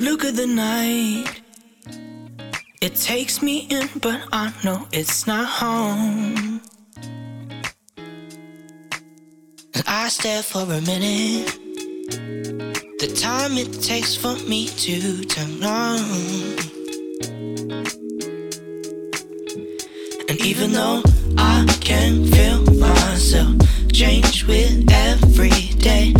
look at the night. It takes me in, but I know it's not home. I stare for a minute. The time it takes for me to turn on. And even though I can feel myself change with every day.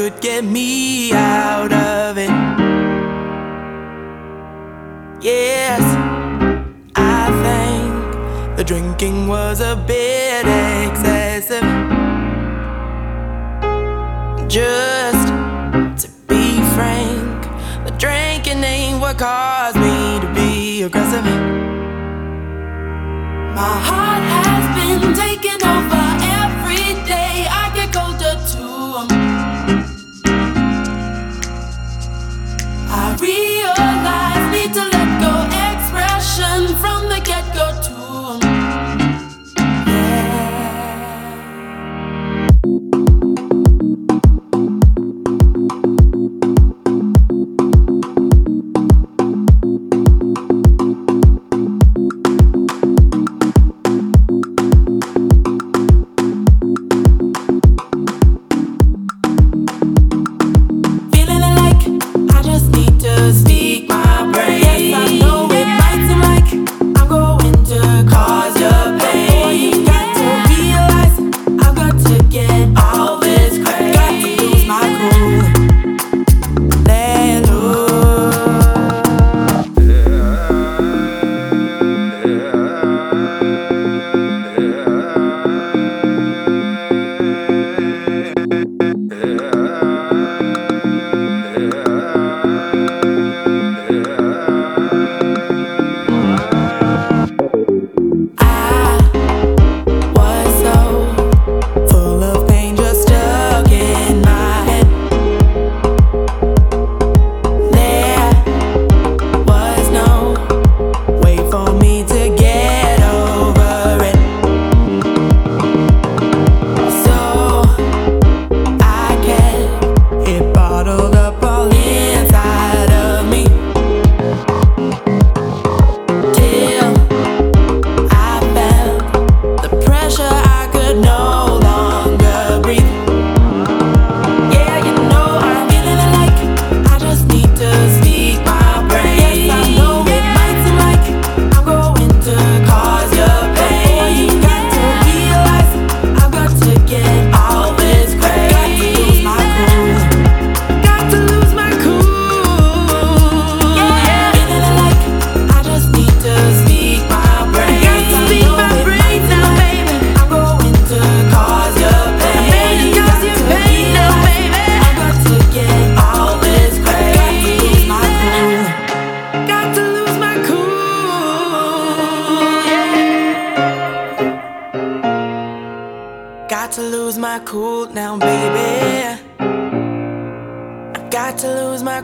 could get me out.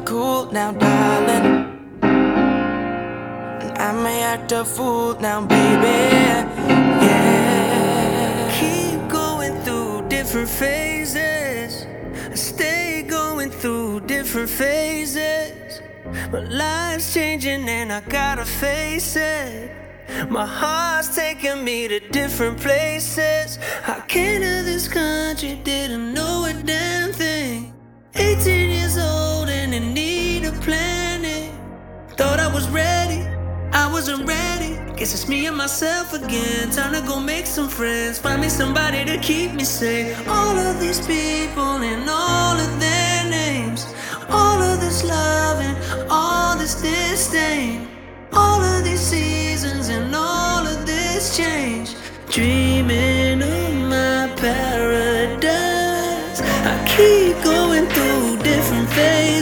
cool now, darling. I may act a fool now, baby. Yeah. Keep going through different phases. I stay going through different phases. But life's changing and I gotta face it. My heart's taking me to different places. I came to this country, didn't know a damn thing. 18 years old in need of planning. Thought I was ready, I wasn't ready. Guess it's me and myself again. Time to go make some friends, find me somebody to keep me safe. All of these people and all of their names, all of this love and all this disdain, all of these seasons and all of this change. Dreaming of my paradise, I keep going through different phases.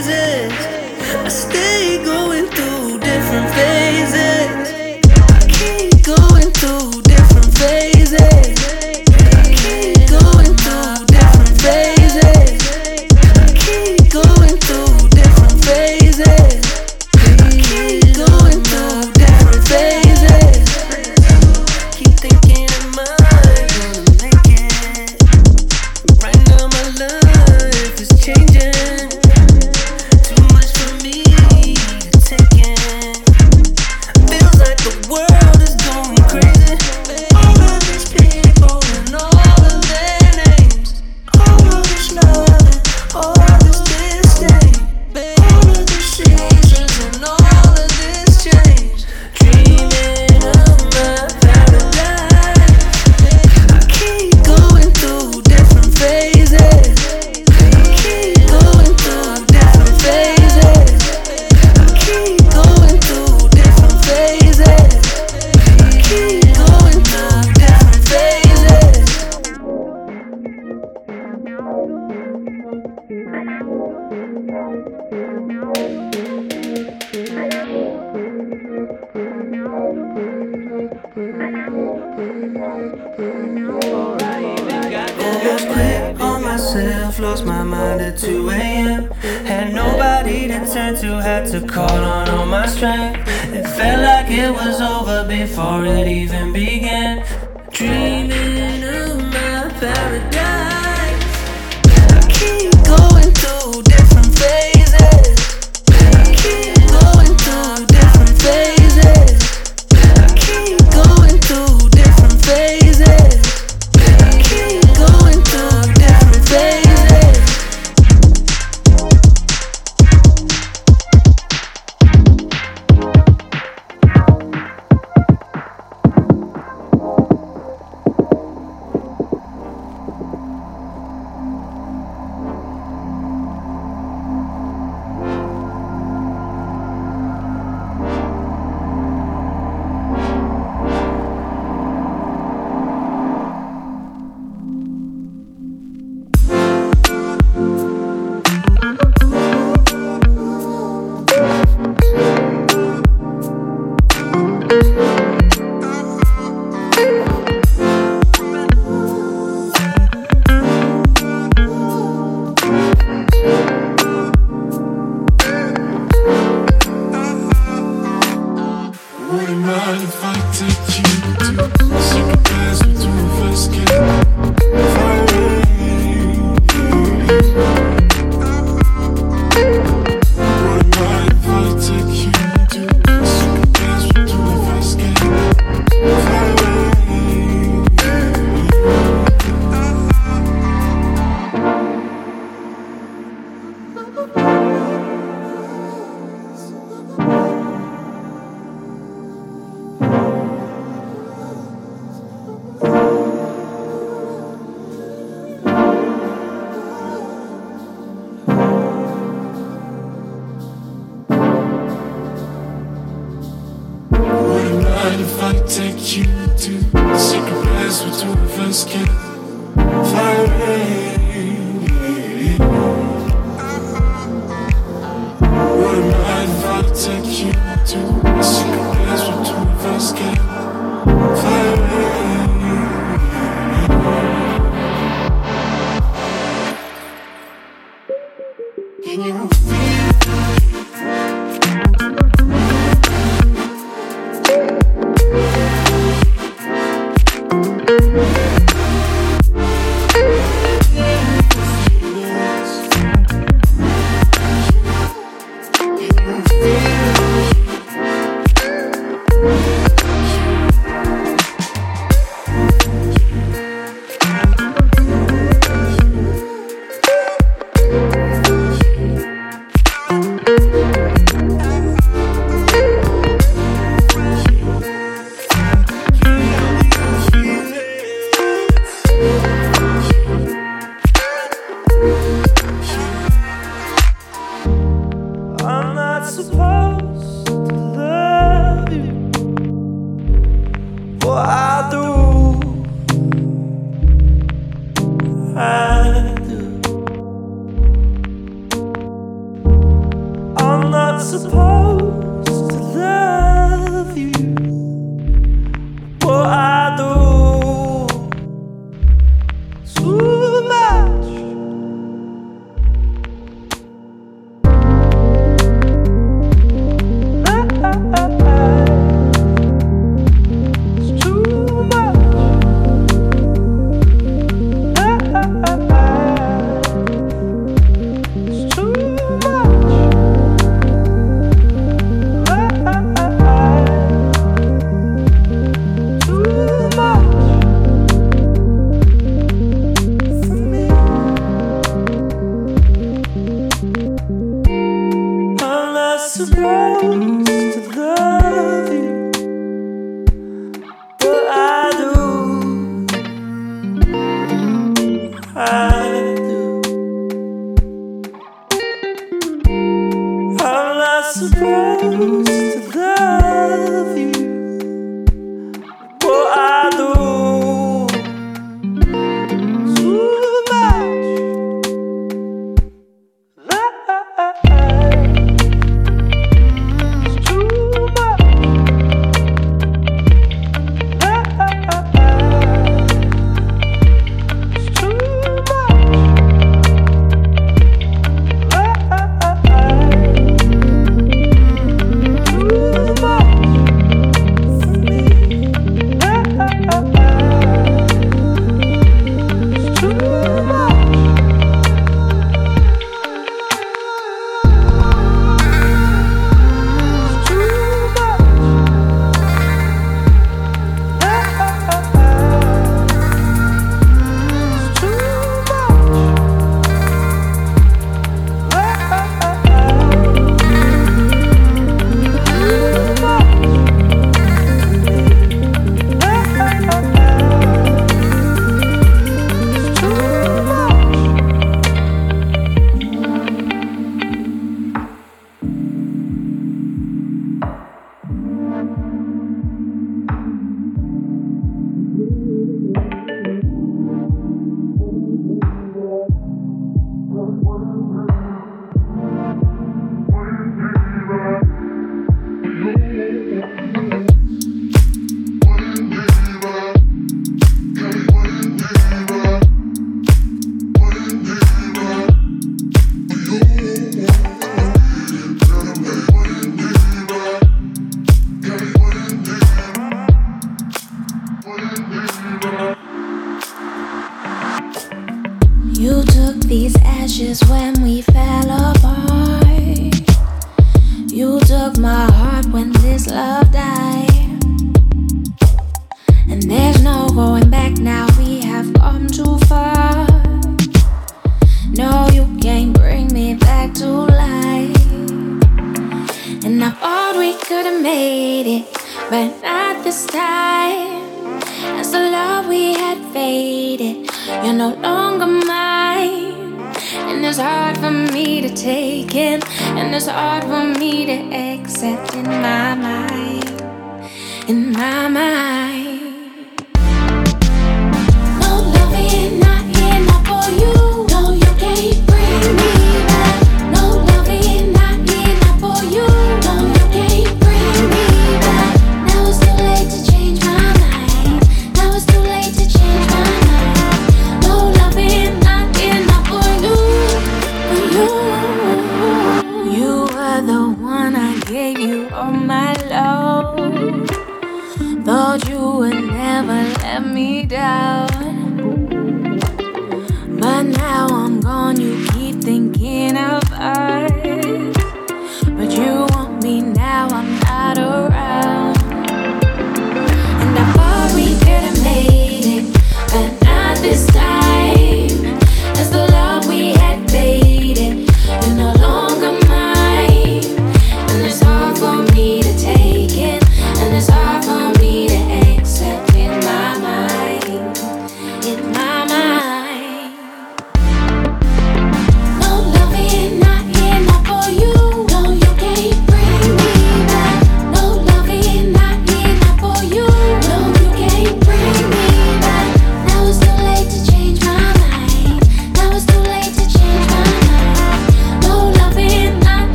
high.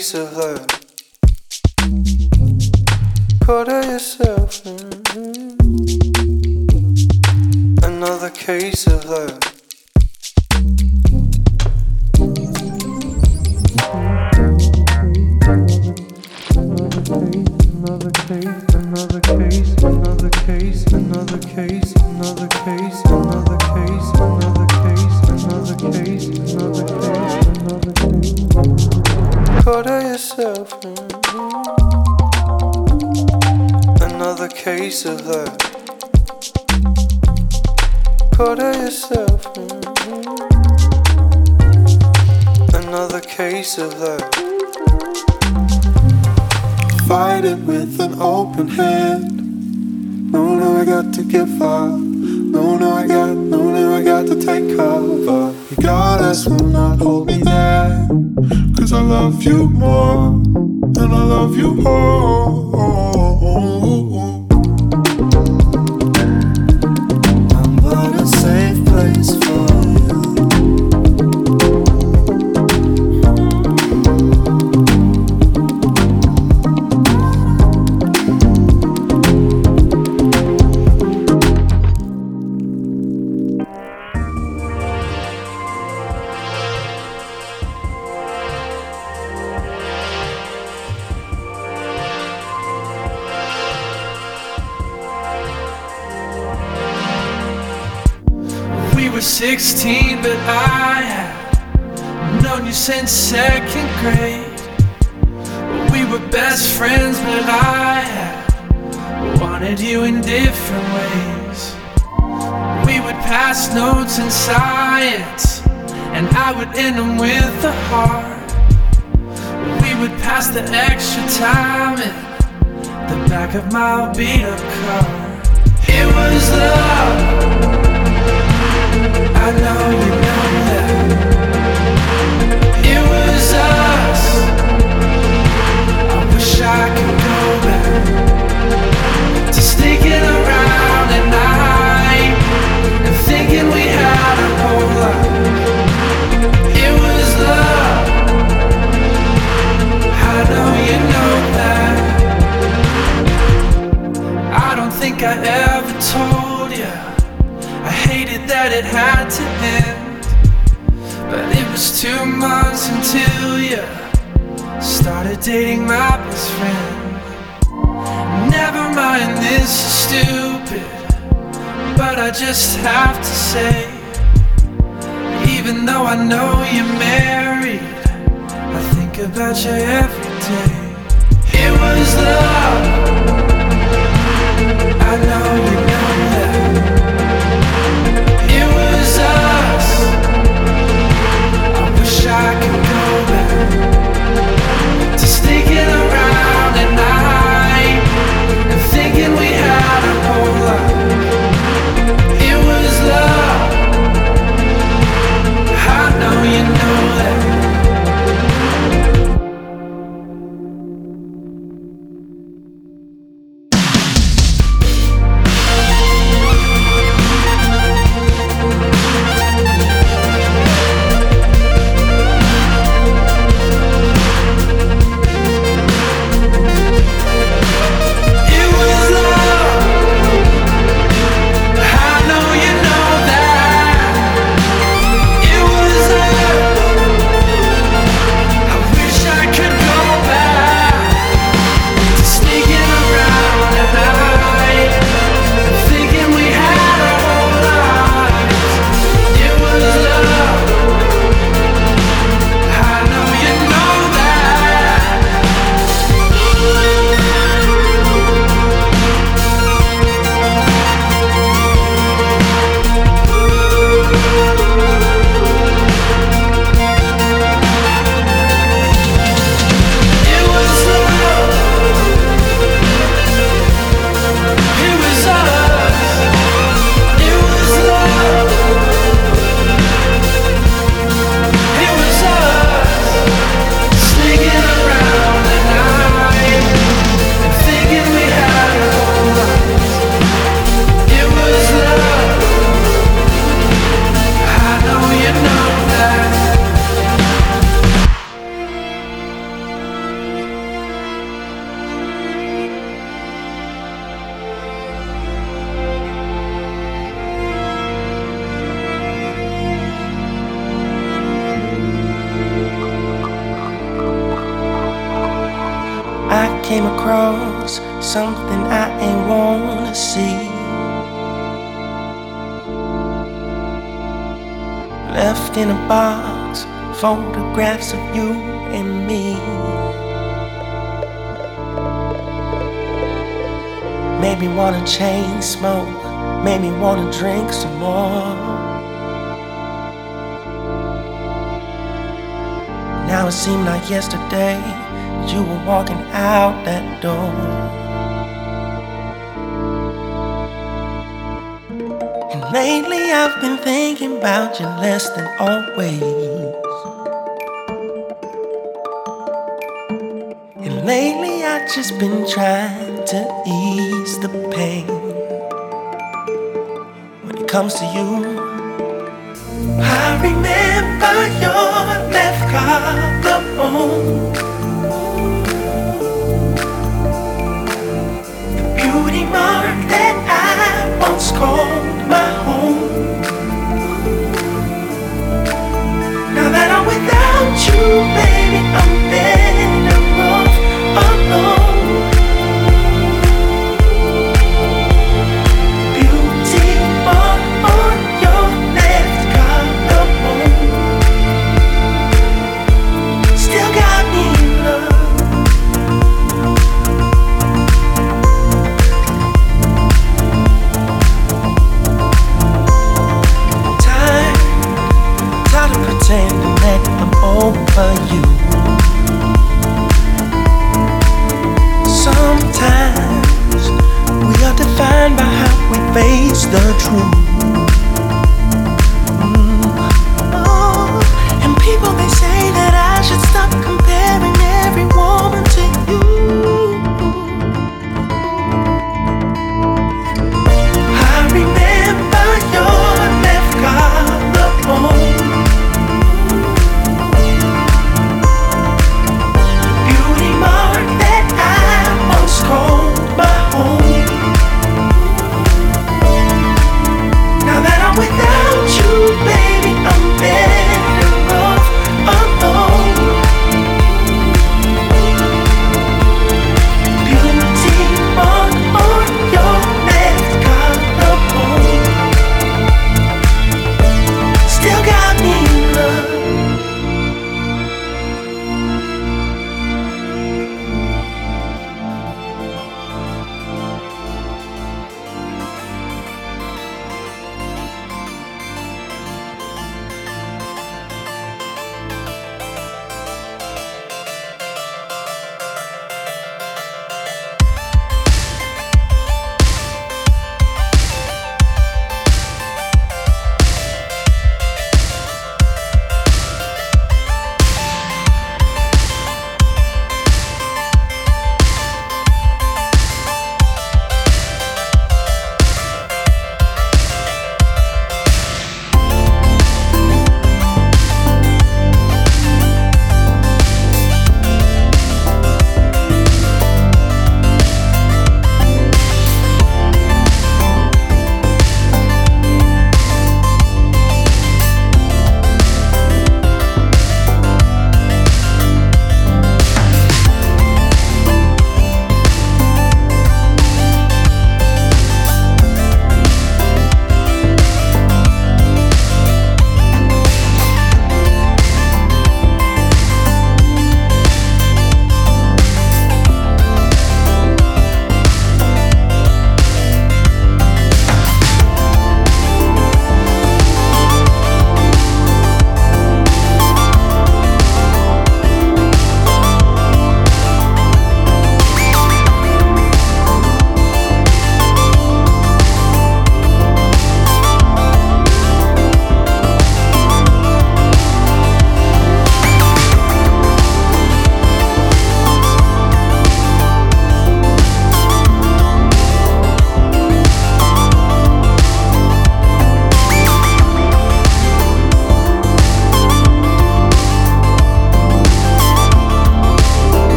Another case, another case, another case, another case. face of love. Fight it with an open hand. No, no, I got to give up. No, no, I got, no, no, I got to take cover. Your goddess will not hold me there. Cause I love you more, and I love you more.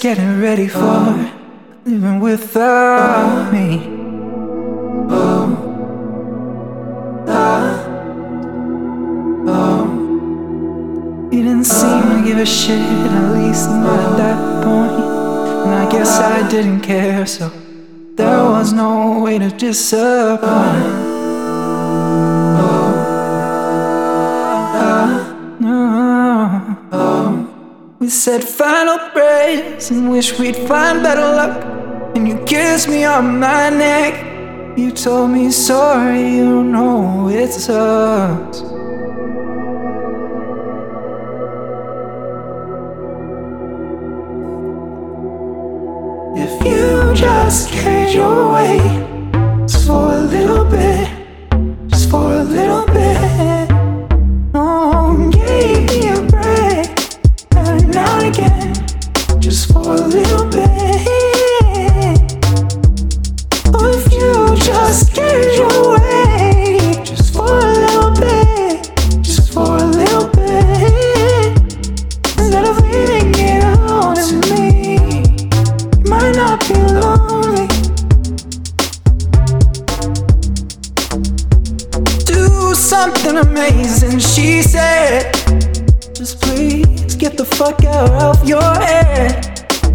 Getting ready for living without me? Oh. Ah. Oh. You didn't seem to give a shit, at least not at that point. And I guess I didn't care, so there was no way to disappoint. Oh. We said final and wish we'd find better luck. And you kissed me on my neck. You told me sorry, you know it sucks.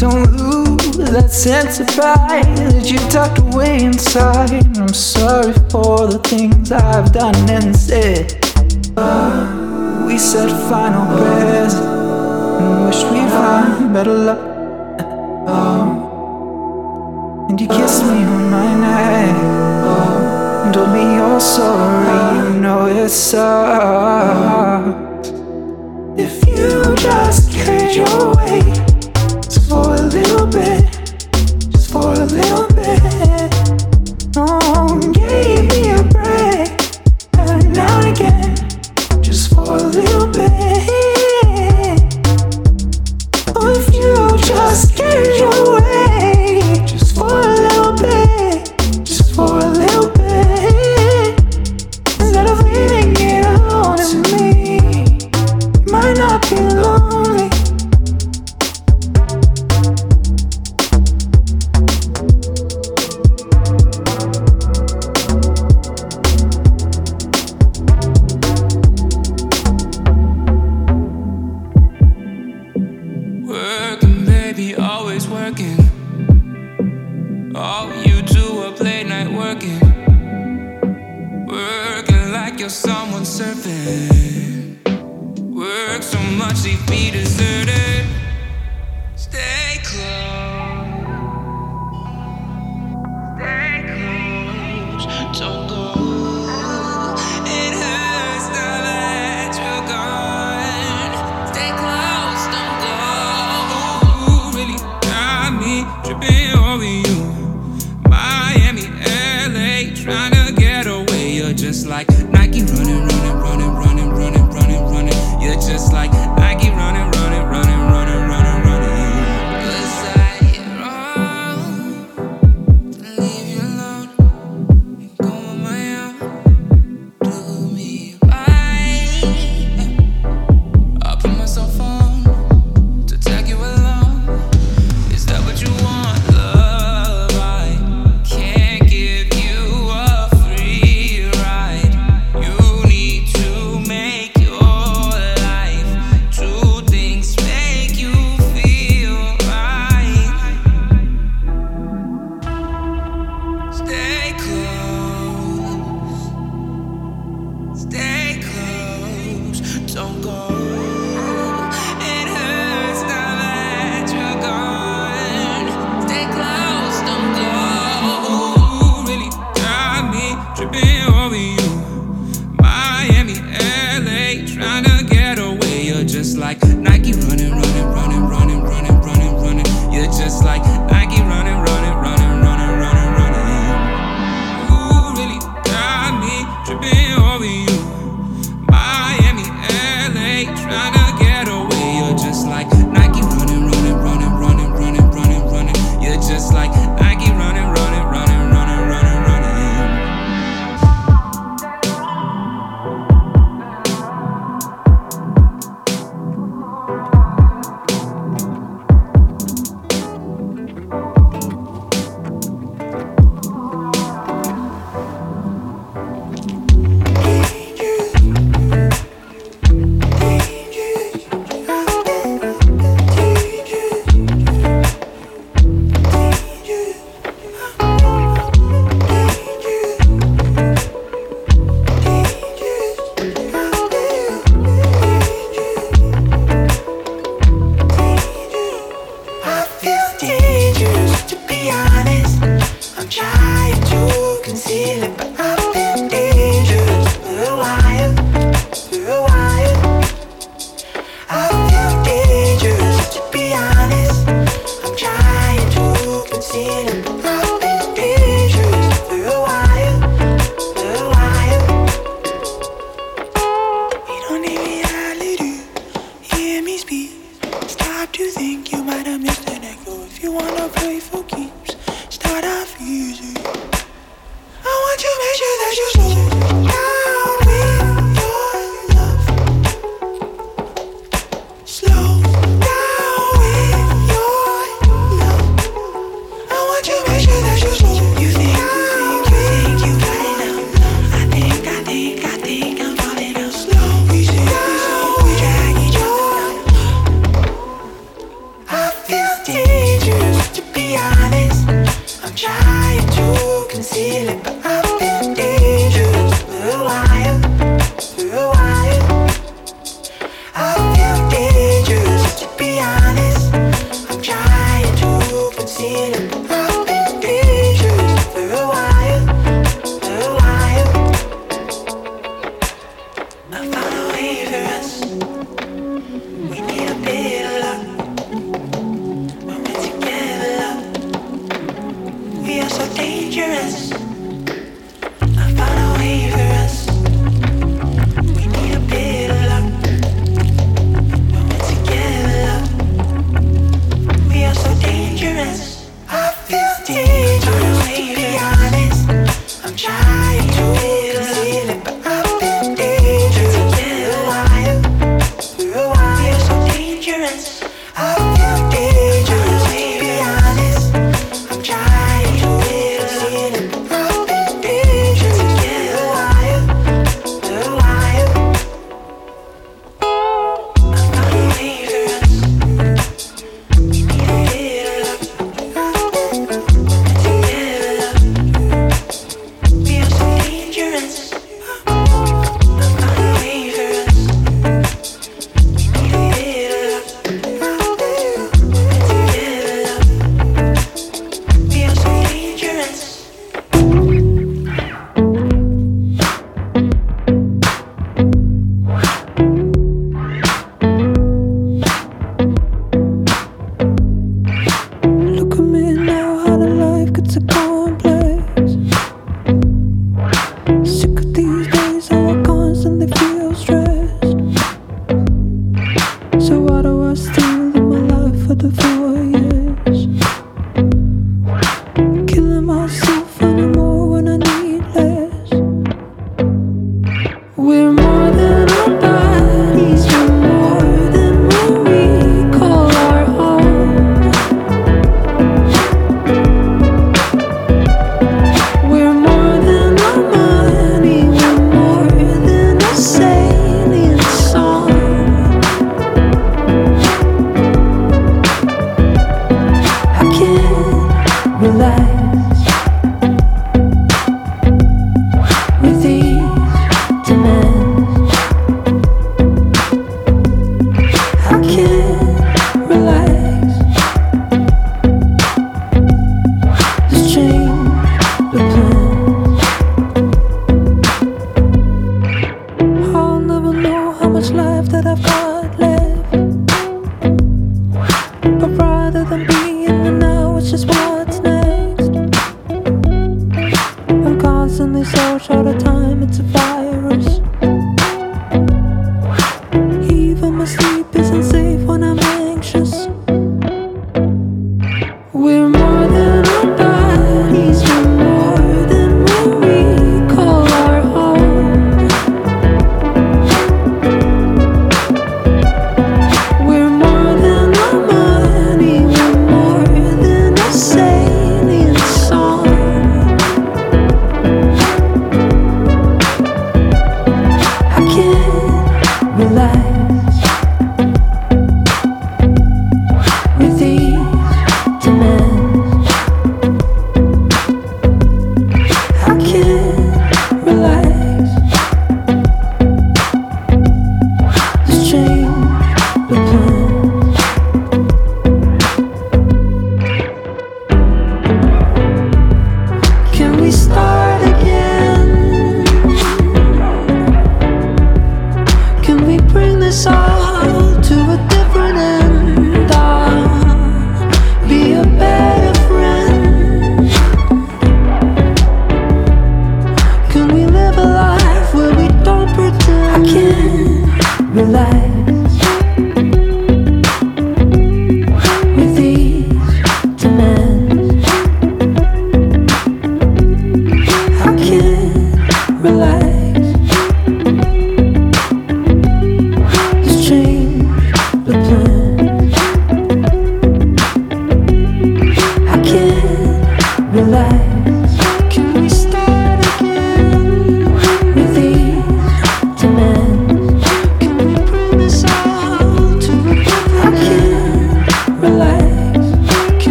Don't lose that sense of pride that you tucked away inside. I'm sorry for the things I've done and said. We said final prayers and wish we'd find better luck. And you kissed me on my neck and told me you're sorry. You know it sucks. If you just gave your way, little bit, just for a little